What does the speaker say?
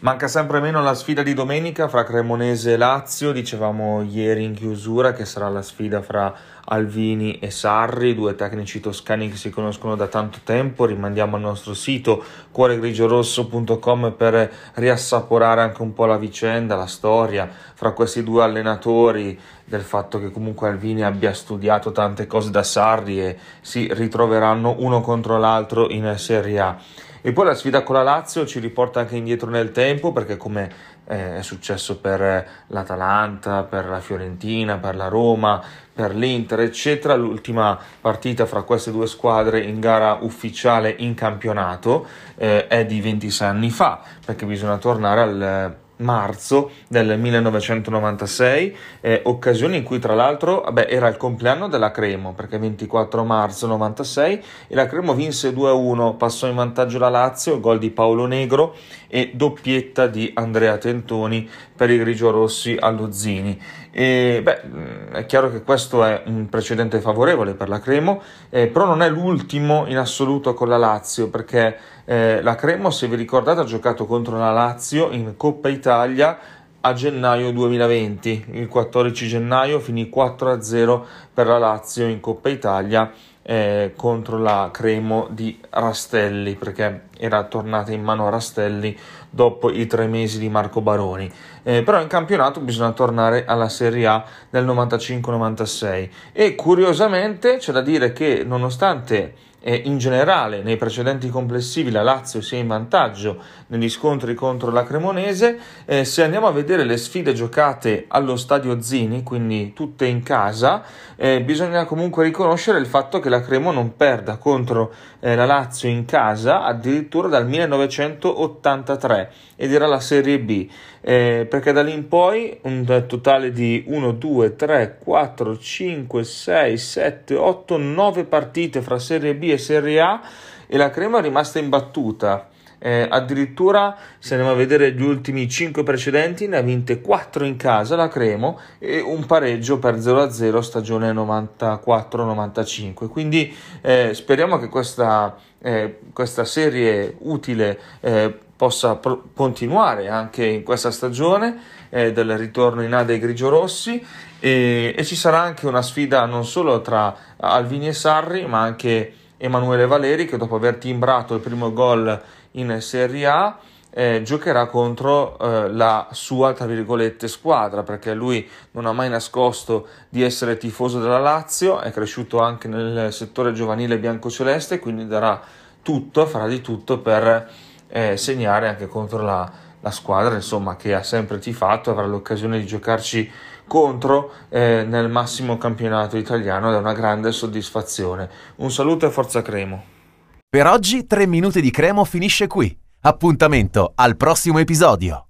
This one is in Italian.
Manca sempre meno la sfida di domenica fra Cremonese e Lazio, dicevamo ieri in chiusura che sarà la sfida fra Alvini e Sarri, due tecnici toscani che si conoscono da tanto tempo. Rimandiamo al nostro sito cuoregrigiorosso.com per riassaporare anche un po' la vicenda, la storia fra questi due allenatori, del fatto che comunque Alvini abbia studiato tante cose da Sarri e si ritroveranno uno contro l'altro in Serie A. E poi la sfida con la Lazio ci riporta anche indietro nel tempo perché come eh, è successo per l'Atalanta, per la Fiorentina, per la Roma, per l'Inter, eccetera, l'ultima partita fra queste due squadre in gara ufficiale in campionato eh, è di 26 anni fa perché bisogna tornare al marzo del 1996, eh, occasione in cui tra l'altro vabbè, era il compleanno della Cremo, perché 24 marzo 96 e la Cremo vinse 2-1, passò in vantaggio la Lazio, gol di Paolo Negro e doppietta di Andrea Tentoni per i grigiorossi allo Zini. E, beh, mm, è chiaro che questo è un precedente favorevole per la Cremo, eh, però non è l'ultimo in assoluto con la Lazio, perché eh, la Cremo, se vi ricordate, ha giocato contro la Lazio in Coppa Italia a gennaio 2020. Il 14 gennaio finì 4-0 per la Lazio in Coppa Italia eh, contro la Cremo di Rastelli perché era tornata in mano a Rastelli dopo i tre mesi di Marco Baroni. Eh, però in campionato bisogna tornare alla Serie A del 95-96 e curiosamente c'è da dire che nonostante eh, in generale nei precedenti complessivi la Lazio sia in vantaggio negli scontri contro la Cremonese, eh, se andiamo a vedere le sfide giocate allo stadio Zini, quindi tutte in casa, eh, bisogna comunque riconoscere il fatto che la Cremo non perda contro eh, la Lazio in casa addirittura dal 1983 ed era la Serie B, eh, perché da lì in poi un totale di 1, 2, 3, 4, 5, 6, 7, 8, 9 partite fra Serie B e Serie A e la Crema è rimasta imbattuta. Eh, addirittura se andiamo a vedere gli ultimi 5 precedenti ne ha vinte 4 in casa la Cremo e un pareggio per 0-0 stagione 94-95 quindi eh, speriamo che questa, eh, questa serie utile eh, possa pro- continuare anche in questa stagione eh, del ritorno in A dei grigiorossi e, e ci sarà anche una sfida non solo tra Alvini e Sarri ma anche Emanuele Valeri che dopo aver timbrato il primo gol in Serie A eh, giocherà contro eh, la sua, tra virgolette, squadra, perché lui non ha mai nascosto di essere tifoso della Lazio, è cresciuto anche nel settore giovanile biancoceleste, quindi darà tutto, farà di tutto per eh, segnare anche contro la, la, squadra, insomma, che ha sempre tifato, avrà l'occasione di giocarci contro eh, nel massimo campionato italiano ed è una grande soddisfazione. Un saluto e forza Cremo! Per oggi 3 minuti di Cremo finisce qui. Appuntamento al prossimo episodio.